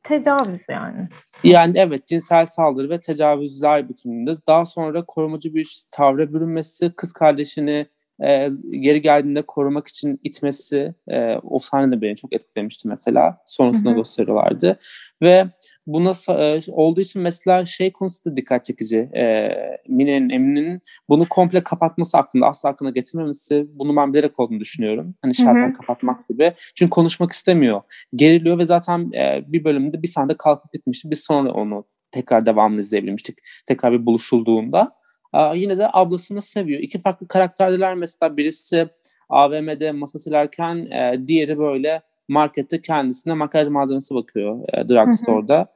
Tecavüz yani. Yani evet cinsel saldırı ve tecavüzler bütününde. Daha sonra korumacı bir tavra bürünmesi, kız kardeşini e, geri geldiğinde korumak için itmesi e, o sahne de beni çok etkilemişti mesela. Sonrasında gösteriyorlardı. Ve buna e, olduğu için mesela şey konusu da dikkat çekici. E, Mine'nin, Emine'nin bunu komple kapatması hakkında, asla aklına getirmemesi bunu ben bilerek olduğunu düşünüyorum. Hani şartlar kapatmak gibi. Çünkü konuşmak istemiyor. Geriliyor ve zaten e, bir bölümde bir sahnede kalkıp gitmişti. Biz sonra onu tekrar devamlı izleyebilmiştik. Tekrar bir buluşulduğunda. Aa, yine de ablasını seviyor. İki farklı karakterdiler mesela birisi AVM'de masa silerken e, diğeri böyle markette kendisine makyaj malzemesi bakıyor e, drugstore'da.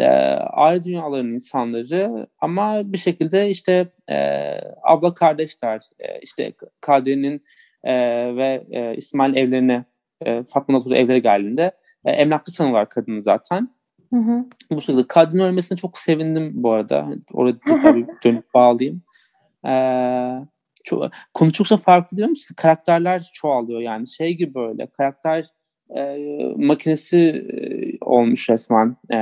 E, ayrı dünyaların insanları ama bir şekilde işte e, abla kardeşler e, işte Kadri'nin e, ve e, İsmail evlerine e, Fatma Natur'u evlere geldiğinde e, emlakçı sanıyorlar kadını zaten. Hı hı. Bu şekilde kadın ölmesine çok sevindim bu arada. Orada *laughs* dönüp bağlayayım. Ee, çok, konu çokça farklı diyor musun? Karakterler çoğalıyor yani şey gibi böyle karakter e, makinesi e, olmuş resmen. E,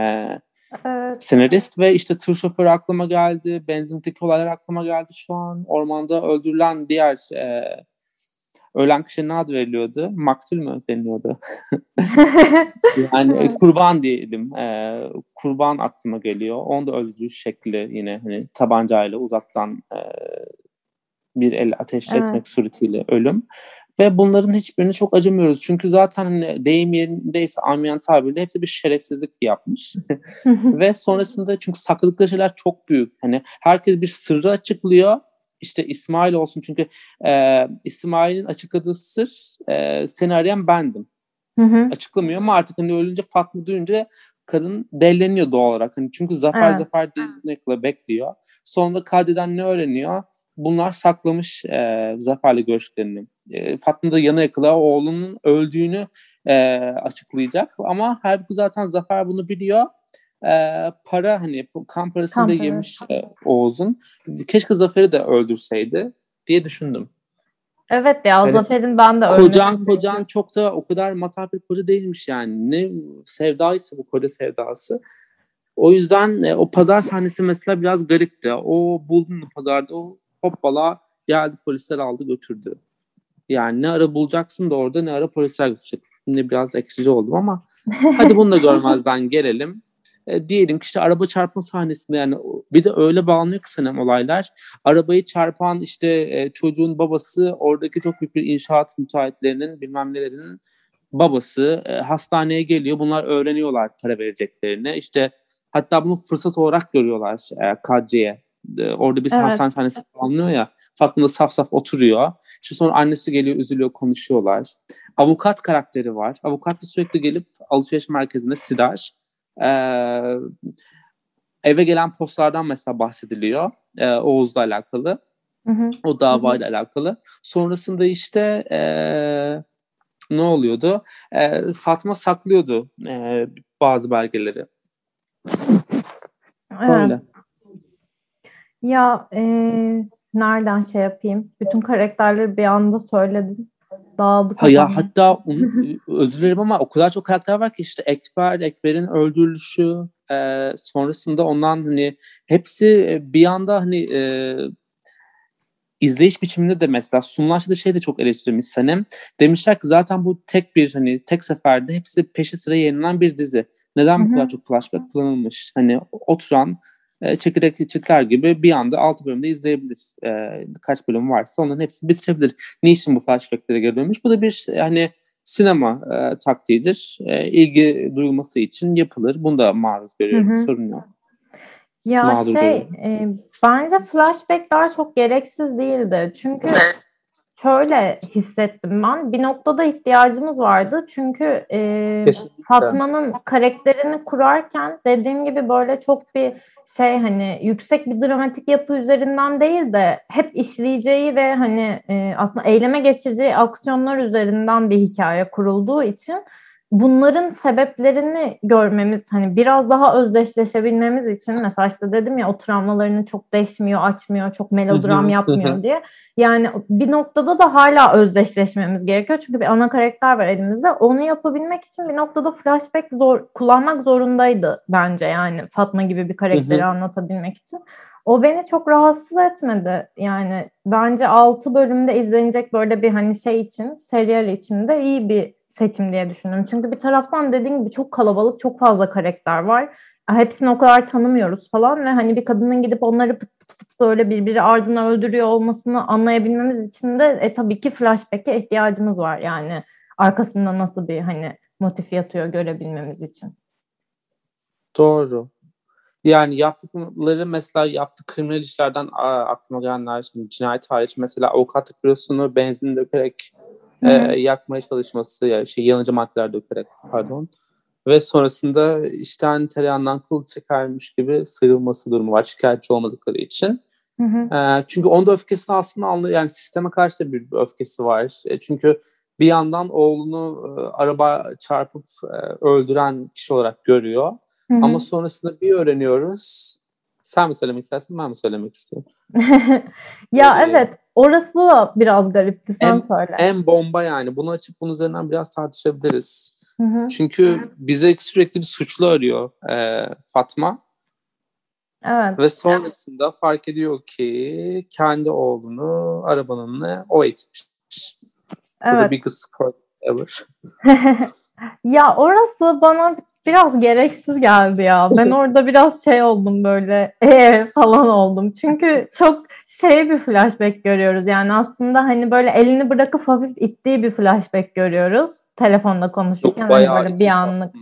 evet. Senarist ve işte tır şoförü aklıma geldi. Benzindeki olaylar aklıma geldi şu an. Ormanda öldürülen diğer e, ölen kişiye ne adı veriliyordu? Maktul mü deniliyordu? *laughs* yani e, kurban diyelim. E, kurban aklıma geliyor. Onu da öldürüş şekli yine hani tabancayla uzaktan e, bir el ateş evet. etmek suretiyle ölüm. Ve bunların hiçbirini çok acımıyoruz. Çünkü zaten hani deyim yerindeyse amyan tabirle hepsi bir şerefsizlik yapmış. *laughs* Ve sonrasında çünkü sakladıkları şeyler çok büyük. Hani herkes bir sırrı açıklıyor işte İsmail olsun çünkü e, İsmail'in açıkladığı sır e, seni arayan bendim. Hı hı. Açıklamıyor ama artık hani ölünce Fatma duyunca kadın delleniyor doğal olarak. Hani çünkü Zafer evet. Zafer dinlemekle bekliyor. Sonra Kadir'den ne öğreniyor? Bunlar saklamış e, Zafer'le görüşlerini. E, Fatma da yana yakıla oğlunun öldüğünü e, açıklayacak. Ama halbuki zaten Zafer bunu biliyor e, para hani kan parasını da yemiş e, Oğuz'un. Keşke Zafer'i de öldürseydi diye düşündüm. Evet ya yani, Zafer'in ben de Kocan kocan çok da o kadar matah bir koca değilmiş yani. Ne sevdaysa bu koca sevdası. O yüzden e, o pazar sahnesi mesela biraz garipti. O buldun pazarda o hoppala geldi polisler aldı götürdü. Yani ne ara bulacaksın da orada ne ara polisler götürecek. Yine biraz eksici oldum ama *laughs* hadi bunu da görmezden gelelim e, diyelim ki işte araba çarpma sahnesinde yani bir de öyle bağlanıyor ki senem olaylar. Arabayı çarpan işte e, çocuğun babası oradaki çok büyük bir inşaat müteahhitlerinin bilmem nelerinin babası e, hastaneye geliyor. Bunlar öğreniyorlar para vereceklerini. İşte hatta bunu fırsat olarak görüyorlar e, Kadriye. E, orada bir evet. hastane sahnesi anlıyor ya. Fatma da saf saf oturuyor. İşte sonra annesi geliyor, üzülüyor, konuşuyorlar. Avukat karakteri var. Avukat da sürekli gelip alışveriş merkezinde Sidar e, eve gelen postlardan mesela bahsediliyor. E, Oğuz'la alakalı. Hı hı. O davayla hı hı. alakalı. Sonrasında işte e, ne oluyordu? E, Fatma saklıyordu e, bazı belgeleri. Öyle. Ya e, nereden şey yapayım? Bütün karakterleri bir anda söyledim dağıldı. Ha, ya hatta *laughs* özür dilerim ama o kadar çok karakter var ki işte Ekber, Ekber'in öldürülüşü e, sonrasında ondan hani hepsi bir anda hani e, izleyiş biçiminde de mesela sunulan şeyde şey de çok eleştirilmiş Sanem. Demişler ki zaten bu tek bir hani tek seferde hepsi peşi sıra yayınlanan bir dizi. Neden bu kadar çok flashback kullanılmış? Hani oturan e, çekirdek çitler gibi bir anda 6 bölümde izleyebilir. E, kaç bölüm varsa onların hepsi bitirebilir. Niçin bu flashbacklere geri dönmüş? Bu da bir hani sinema e, taktiğidir. E, ilgi duyulması için yapılır. Bunu da maruz görüyorum. Hı-hı. Sorun yok. Ya Mağdur şey e, bence flashbackler çok gereksiz değildi. Çünkü şöyle hissettim ben. Bir noktada ihtiyacımız vardı. Çünkü e, Fatma'nın karakterini kurarken dediğim gibi böyle çok bir şey hani yüksek bir dramatik yapı üzerinden değil de hep işleyeceği ve hani e, aslında eyleme geçeceği aksiyonlar üzerinden bir hikaye kurulduğu için bunların sebeplerini görmemiz hani biraz daha özdeşleşebilmemiz için mesela işte dedim ya o travmalarını çok deşmiyor, açmıyor, çok melodram yapmıyor diye. Yani bir noktada da hala özdeşleşmemiz gerekiyor. Çünkü bir ana karakter var elimizde. Onu yapabilmek için bir noktada flashback zor kullanmak zorundaydı bence yani Fatma gibi bir karakteri anlatabilmek için. O beni çok rahatsız etmedi. Yani bence 6 bölümde izlenecek böyle bir hani şey için, serial için de iyi bir seçim diye düşündüm. Çünkü bir taraftan dediğim gibi çok kalabalık, çok fazla karakter var. Hepsini o kadar tanımıyoruz falan ve hani bir kadının gidip onları pıt pıt pıt böyle birbiri ardına öldürüyor olmasını anlayabilmemiz için de e, tabii ki flashback'e ihtiyacımız var. Yani arkasında nasıl bir hani motif yatıyor görebilmemiz için. Doğru. Yani yaptıkları mesela yaptığı kriminal işlerden aklıma gelenler şimdi cinayet hariç mesela avukatlık bürosunu benzin dökerek e, yakmaya çalışması ya şey yanıcı maddeler dökerek pardon ve sonrasında işten tereyağından kıl çekermiş gibi sıyrılması durumu var şikayetçi olmadıkları için. Hı hı. E, çünkü onda öfkesini aslında anlıyor yani sisteme karşı da bir, bir öfkesi var. E, çünkü bir yandan oğlunu e, araba çarpıp e, öldüren kişi olarak görüyor. Hı hı. Ama sonrasında bir öğreniyoruz. Sen mi söylemek istersin ben mi söylemek istiyorum? *laughs* ya ee, evet Orası da biraz garipti sen en, söyle. En bomba yani. Bunu açıp bunun üzerinden biraz tartışabiliriz. Hı hı. Çünkü bize sürekli bir suçlu arıyor e, Fatma. Evet. Ve sonrasında fark ediyor ki kendi oğlunu arabanın ne o etmiş. Evet. Bu da biggest ever. *laughs* ya orası bana biraz gereksiz geldi ya. Ben *laughs* orada biraz şey oldum böyle ee falan oldum. Çünkü çok şey bir flashback görüyoruz. Yani aslında hani böyle elini bırakıp hafif ittiği bir flashback görüyoruz. Telefonda konuşurken hani böyle bir anlık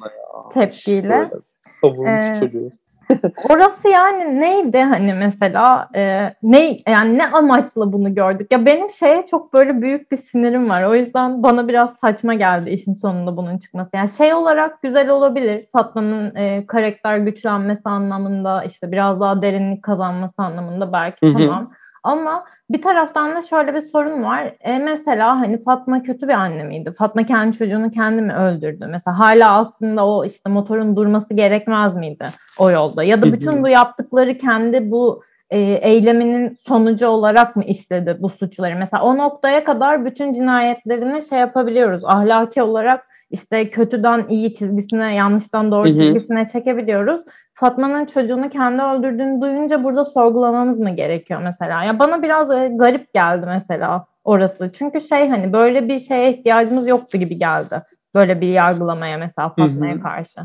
tepkiyle. Savurmuş ee, çocuğu. *laughs* Orası yani neydi hani mesela e, ne yani ne amaçla bunu gördük? Ya benim şeye çok böyle büyük bir sinirim var. O yüzden bana biraz saçma geldi işin sonunda bunun çıkması. Yani şey olarak güzel olabilir. Fatma'nın e, karakter güçlenmesi anlamında işte biraz daha derinlik kazanması anlamında belki Hı-hı. tamam. Ama bir taraftan da şöyle bir sorun var. E, mesela hani Fatma kötü bir anne miydi? Fatma kendi çocuğunu kendi mi öldürdü? Mesela hala aslında o işte motorun durması gerekmez miydi o yolda? Ya da bütün bu yaptıkları kendi bu e, eyleminin sonucu olarak mı işledi bu suçları? Mesela o noktaya kadar bütün cinayetlerini şey yapabiliyoruz. Ahlaki olarak işte kötüden iyi çizgisine, yanlıştan doğru Hı-hı. çizgisine çekebiliyoruz. Fatma'nın çocuğunu kendi öldürdüğünü duyunca burada sorgulamamız mı gerekiyor mesela? Ya bana biraz e, garip geldi mesela orası. Çünkü şey hani böyle bir şeye ihtiyacımız yoktu gibi geldi. Böyle bir yargılamaya mesela Fatma'ya karşı.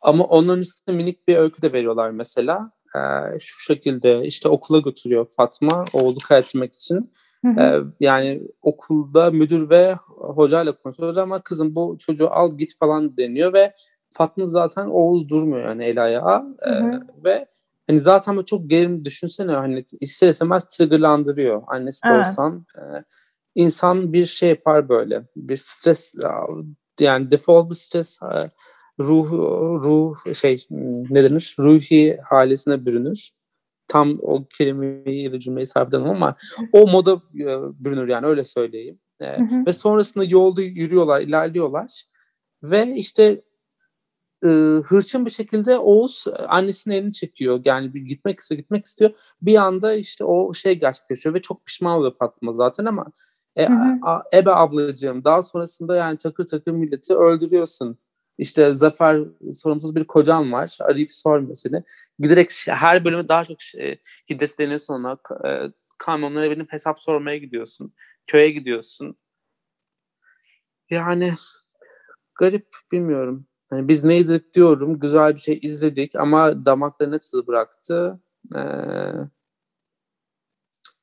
Ama onun üstüne minik bir öykü de veriyorlar mesela. Ee, şu şekilde işte okula götürüyor Fatma oğlu kaydetmek için. Ee, yani okulda müdür ve hocayla konuşuyorlar ama kızım bu çocuğu al git falan deniyor ve Fatma zaten Oğuz durmuyor yani el ayağı ee, ve hani zaten bu çok gerim düşünsene hani ister istemez triggerlandırıyor annesi de evet. olsan e, insan bir şey yapar böyle bir stres yani default bir stres ruh ruh şey ne denir ruhi halesine bürünür tam o kelimeyi da cümleyi edemem ama o moda e, bürünür yani öyle söyleyeyim. E, hı hı. Ve sonrasında yolda yürüyorlar, ilerliyorlar ve işte e, hırçın bir şekilde Oğuz annesinin elini çekiyor. Yani bir gitmek istiyor, gitmek istiyor. Bir anda işte o şey gerçekleşiyor ve çok pişman oluyor Fatma zaten ama e, hı hı. A, Ebe ablacığım daha sonrasında yani takır takır milleti öldürüyorsun işte Zafer sorumsuz bir kocam var. Arayıp sormuyor seni. Giderek her bölümü daha çok şey, hiddetlerinin sonuna e, kamyonlara binip hesap sormaya gidiyorsun. Köye gidiyorsun. Yani garip bilmiyorum. Yani biz ne izledik diyorum. Güzel bir şey izledik ama damakta ne tadı bıraktı? Ee,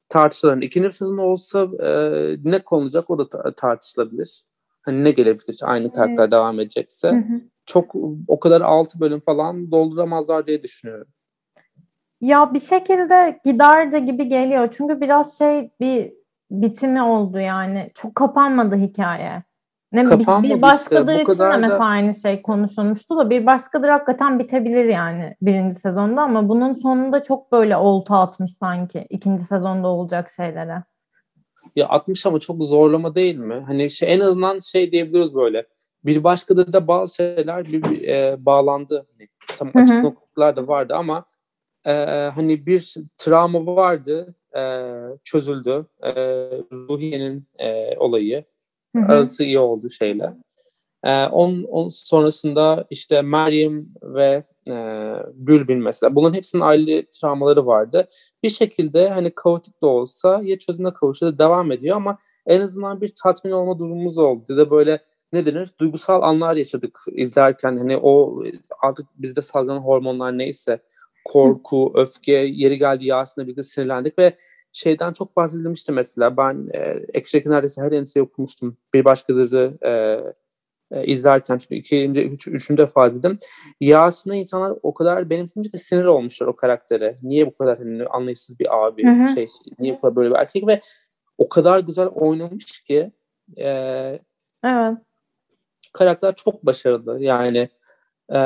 tartışılır. İkinci sezon olsa e, ne konulacak o da tartışılabilir. Hani ne gelebilir aynı karakter evet. devam edecekse. Hı hı. Çok o kadar altı bölüm falan dolduramazlar diye düşünüyorum. Ya bir şekilde gider de gibi geliyor. Çünkü biraz şey bir bitimi oldu yani. Çok kapanmadı hikaye. Ne bir, bir başkadır işte, için de mesela da... aynı şey konuşulmuştu da bir başkadır hakikaten bitebilir yani birinci sezonda ama bunun sonunda çok böyle olta atmış sanki ikinci sezonda olacak şeylere. Ya atmış ama çok zorlama değil mi? Hani şey, en azından şey diyebiliyoruz böyle. Bir başkadır da bazı şeyler bir, bir e, bağlandı. Hani, tam açık noktalar da vardı ama e, hani bir travma vardı e, çözüldü. E, Ruhiye'nin e, olayı Hı hı. Arası iyi oldu şeyle. Ee, onun, onun sonrasında işte Meryem ve e, Bülbül mesela. Bunların hepsinin aile travmaları vardı. Bir şekilde hani kaotik de olsa ya çözüme kavuşuyor devam ediyor ama en azından bir tatmin olma durumumuz oldu. Ya da böyle ne denir? Duygusal anlar yaşadık izlerken. Hani o artık bizde salgılanan hormonlar neyse korku, öfke, yeri geldi Yasin'le birlikte sinirlendik ve şeyden çok bahsedilmişti mesela. Ben e, Ekşi neredeyse her entry okumuştum. Bir başkaları e, e, izlerken çünkü ikinci, üç, üçüncü defa dedim. Yasin'e insanlar o kadar benimsemiş ki sinir olmuşlar o karaktere. Niye bu kadar hani, anlayışsız bir abi, hı hı. şey, niye bu kadar böyle bir erkek ve o kadar güzel oynamış ki e, evet. karakter çok başarılı. Yani e,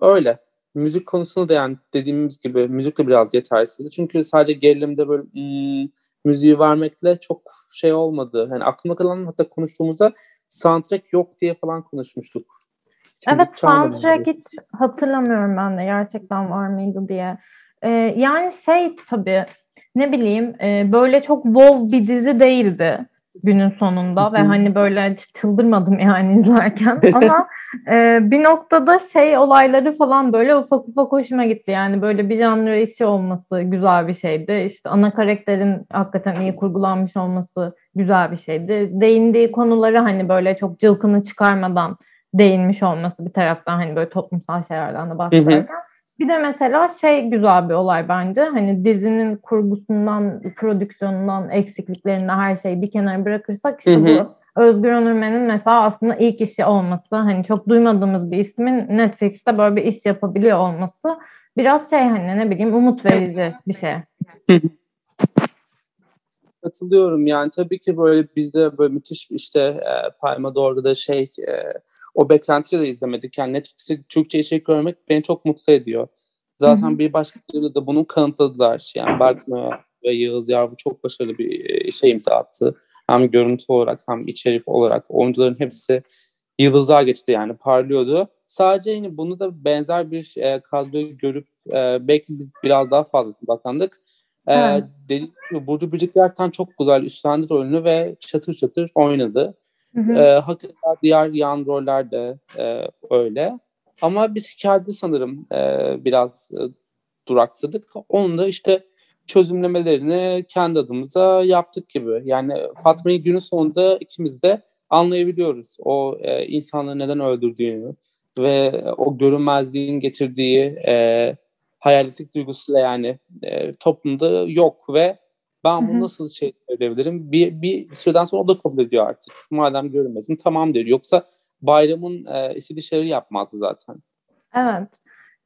öyle müzik konusunda da yani dediğimiz gibi müzik de biraz yetersizdi. Çünkü sadece gerilimde böyle hmm, müziği vermekle çok şey olmadı. Yani aklımda kalan hatta konuştuğumuzda soundtrack yok diye falan konuşmuştuk. Şimdi evet soundtrack hiç hatırlamıyorum ben de gerçekten var mıydı diye. Ee, yani şey tabii ne bileyim e, böyle çok wow bir dizi değildi günün sonunda ve hani böyle çıldırmadım yani *laughs* izlerken. *laughs* Ama e, bir noktada şey olayları falan böyle ufak ufak hoşuma gitti. Yani böyle bir janr işi olması güzel bir şeydi. İşte ana karakterin hakikaten iyi kurgulanmış olması güzel bir şeydi. Değindiği konuları hani böyle çok cılkını çıkarmadan değinmiş olması bir taraftan hani böyle toplumsal şeylerden de bahsederken bir de mesela şey güzel bir olay bence. Hani dizinin kurgusundan, prodüksiyonundan, eksikliklerinden her şeyi bir kenara bırakırsak işte bu Özgür Onurmen'in mesela aslında ilk işi olması. Hani çok duymadığımız bir ismin Netflix'te böyle bir iş yapabiliyor olması biraz şey hani ne bileyim umut verici bir şey. Katılıyorum yani tabii ki böyle bizde böyle müthiş işte e, Palma da şey e, o beklentiyi de izlemedik. Yani Netflix'te Türkçe içerik görmek beni çok mutlu ediyor. Zaten Hı-hı. bir başkaları da bunu kanıtladılar. Yani Berkma ve Yağız Yarvu çok başarılı bir e, şey imza attı. Hem görüntü olarak hem içerik olarak oyuncuların hepsi yıldızlar geçti yani parlıyordu. Sadece yine bunu da benzer bir e, kadroyu görüp e, belki biz biraz daha fazla baklandık. Ee, dediğim gibi Burcu Biricik gerçekten çok güzel üstlendi rolünü ve çatır çatır oynadı. Hı hı. Ee, hakikaten diğer yan roller de e, öyle. Ama biz hikayede sanırım e, biraz e, duraksadık. Onu da işte çözümlemelerini kendi adımıza yaptık gibi. Yani Fatma'yı günün sonunda ikimiz de anlayabiliyoruz. O e, insanları neden öldürdüğünü ve o görünmezliğin getirdiği e, hayaletlik duygusuyla yani e, toplumda yok ve ben bunu nasıl şey söyleyebilirim? Bir, bir süreden sonra o da kabul ediyor artık. Madem görünmesin tamam diyor. Yoksa bayramın e, istediği şeyleri yapmazdı zaten. Evet.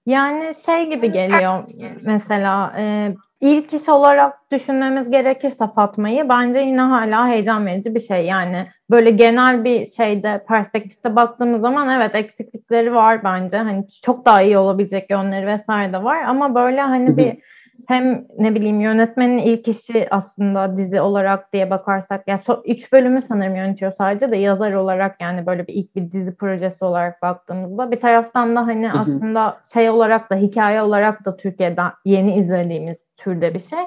Yani şey gibi geliyor mesela e, ilk iş olarak düşünmemiz gerekirse Fatma'yı bence yine hala heyecan verici bir şey. Yani böyle genel bir şeyde perspektifte baktığımız zaman evet eksiklikleri var bence. Hani çok daha iyi olabilecek yönleri vesaire de var ama böyle hani bir hem ne bileyim yönetmenin ilk işi aslında dizi olarak diye bakarsak ya so, üç bölümü sanırım yönetiyor sadece de yazar olarak yani böyle bir ilk bir dizi projesi olarak baktığımızda bir taraftan da hani aslında şey olarak da hikaye olarak da Türkiye'de yeni izlediğimiz türde bir şey.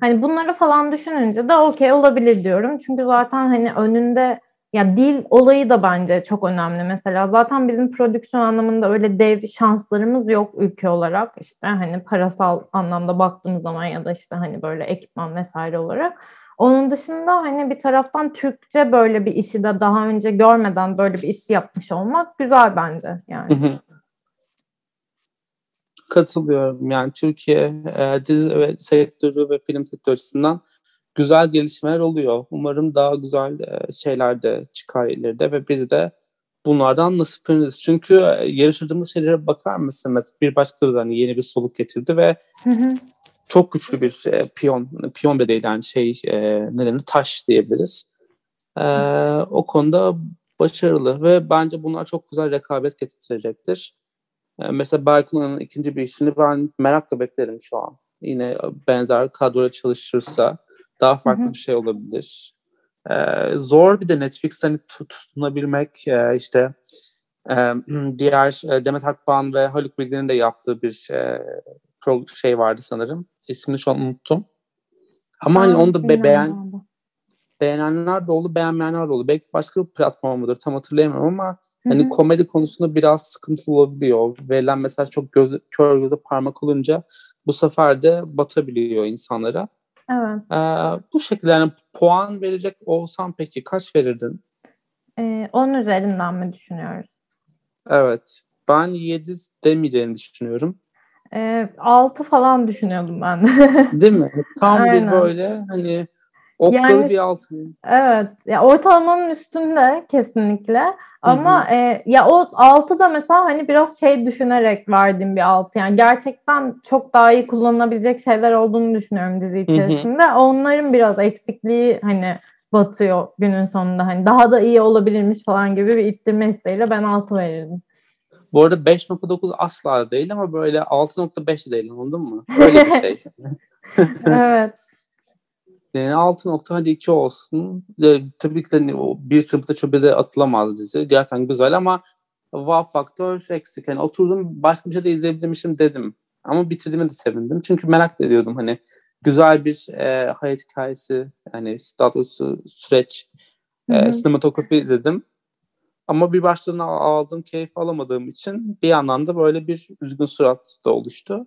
Hani bunları falan düşününce de okey olabilir diyorum. Çünkü zaten hani önünde ya dil olayı da bence çok önemli mesela. Zaten bizim prodüksiyon anlamında öyle dev şanslarımız yok ülke olarak. İşte hani parasal anlamda baktığımız zaman ya da işte hani böyle ekipman vesaire olarak. Onun dışında hani bir taraftan Türkçe böyle bir işi de daha önce görmeden böyle bir iş yapmış olmak güzel bence yani. Katılıyorum. Yani Türkiye e, dizi ve sektörü ve film sektörü güzel gelişmeler oluyor. Umarım daha güzel e, şeyler de çıkar ileride ve biz de bunlardan nasipleniriz. Çünkü e, yarıştırdığımız şeylere bakar mısın? Mesela bir başka hani yeni bir soluk getirdi ve çok güçlü bir e, piyon, piyon bile değil yani şey e, ne denir taş diyebiliriz. E, o konuda başarılı ve bence bunlar çok güzel rekabet getirecektir. E, mesela Berkun'un ikinci bir işini ben merakla beklerim şu an. Yine benzer kadroya çalışırsa daha farklı Hı-hı. bir şey olabilir. Ee, zor bir de Netflix'ten tutunabilmek e, işte e, *clears throat* diğer e, Demet Akbağ'ın ve Haluk Bilginer'in de yaptığı bir e, pro şey vardı sanırım. İsmini şu an unuttum. Ama hani onu da be- beğen beğenenler de oldu, beğenmeyenler de oldu. Belki başka bir platformudur tam hatırlayamıyorum ama hani komedi konusunda biraz sıkıntılı olabiliyor. Verilen mesaj çok göz, kör göze parmak olunca bu sefer de batabiliyor insanlara. Evet. Ee, bu şekilde yani puan verecek olsam peki kaç verirdin? Ee, 10 üzerinden mi düşünüyoruz? Evet. Ben 7 demeyeceğini düşünüyorum. Ee, 6 falan düşünüyordum ben. Değil mi? *laughs* Tam Aynen. bir böyle hani okkalı yani, bir altın. Evet. Ya ortalamanın üstünde kesinlikle. Ama e, ya o 6 da mesela hani biraz şey düşünerek verdiğim bir 6. Yani gerçekten çok daha iyi kullanılabilecek şeyler olduğunu düşünüyorum dizi içerisinde. Hı hı. Onların biraz eksikliği hani batıyor günün sonunda. Hani daha da iyi olabilirmiş falan gibi bir ittirme isteğiyle ben 6 verirdim. Bu arada 5.9 asla değil ama böyle 6.5 değil anladın mı? Öyle bir şey. *laughs* evet. Yani 6 nokta hadi 2 olsun. E, tabii ki de hani bir çırpıda çöpe de atılamaz dizi. Gerçekten güzel ama wow faktör eksik. Yani oturdum başka bir şey de izleyebilirmişim dedim. Ama bitirdiğime de sevindim. Çünkü merak ediyordum hani güzel bir e, hayat hikayesi yani doğrusu süreç e, sinematografi izledim. Ama bir başlığına aldığım keyif alamadığım için bir yandan da böyle bir üzgün surat da oluştu.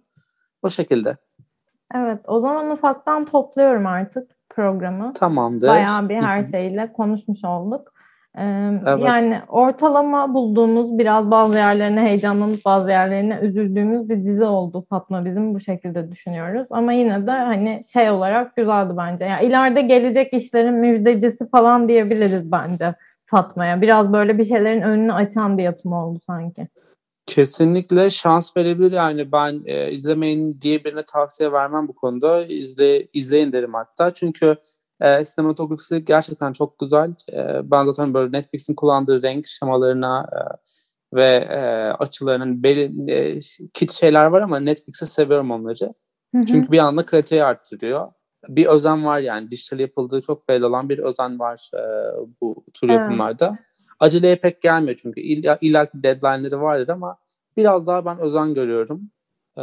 O şekilde. Evet, o zaman ufaktan topluyorum artık programı. Tamamdır. Bayağı bir her şeyle konuşmuş olduk. Ee, evet. Yani ortalama bulduğumuz biraz bazı yerlerine heyecanlanıp bazı yerlerine üzüldüğümüz bir dizi oldu Fatma bizim bu şekilde düşünüyoruz. Ama yine de hani şey olarak güzeldi bence. Yani ileride gelecek işlerin müjdecisi falan diyebiliriz bence Fatma'ya. Biraz böyle bir şeylerin önünü açan bir yapım oldu sanki. Kesinlikle şans verebilir yani ben e, izlemeyin diye birine tavsiye vermem bu konuda. İzle, izleyin derim hatta çünkü e, sinematografisi gerçekten çok güzel. E, ben zaten böyle Netflix'in kullandığı renk şemalarına e, ve e, açılarının belli e, kit şeyler var ama Netflix'e seviyorum onları. Hı hı. Çünkü bir anda kaliteyi arttırıyor. Bir özen var yani dijital yapıldığı çok belli olan bir özen var e, bu tür evet. yapımlarda aceleye pek gelmiyor çünkü illa, illaki deadline'ları vardır ama biraz daha ben özen görüyorum. Ee,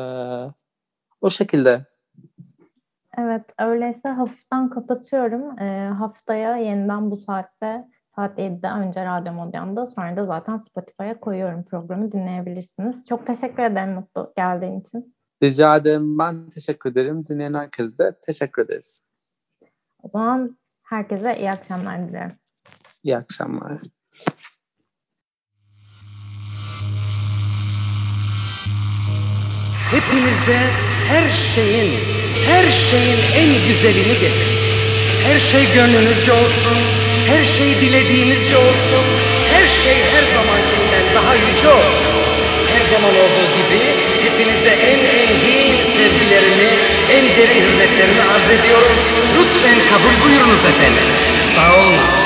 o şekilde. Evet öyleyse hafiften kapatıyorum. Ee, haftaya yeniden bu saatte saat 7'de önce Radyo Modern'da sonra da zaten Spotify'a koyuyorum programı dinleyebilirsiniz. Çok teşekkür ederim Mutlu geldiğin için. Rica ederim. Ben teşekkür ederim. Dinleyen herkese de teşekkür ederiz. O zaman herkese iyi akşamlar dilerim. İyi akşamlar. Hepinize her şeyin, her şeyin en güzelini getirsin. Her şey gönlünüzce olsun, her şey dilediğinizce olsun, her şey her zamankinden daha yüce olsun. Her zaman olduğu gibi hepinize en engin sevgilerimi, en derin hürmetlerimi arz ediyorum. Lütfen kabul buyurunuz efendim. Sağ olun.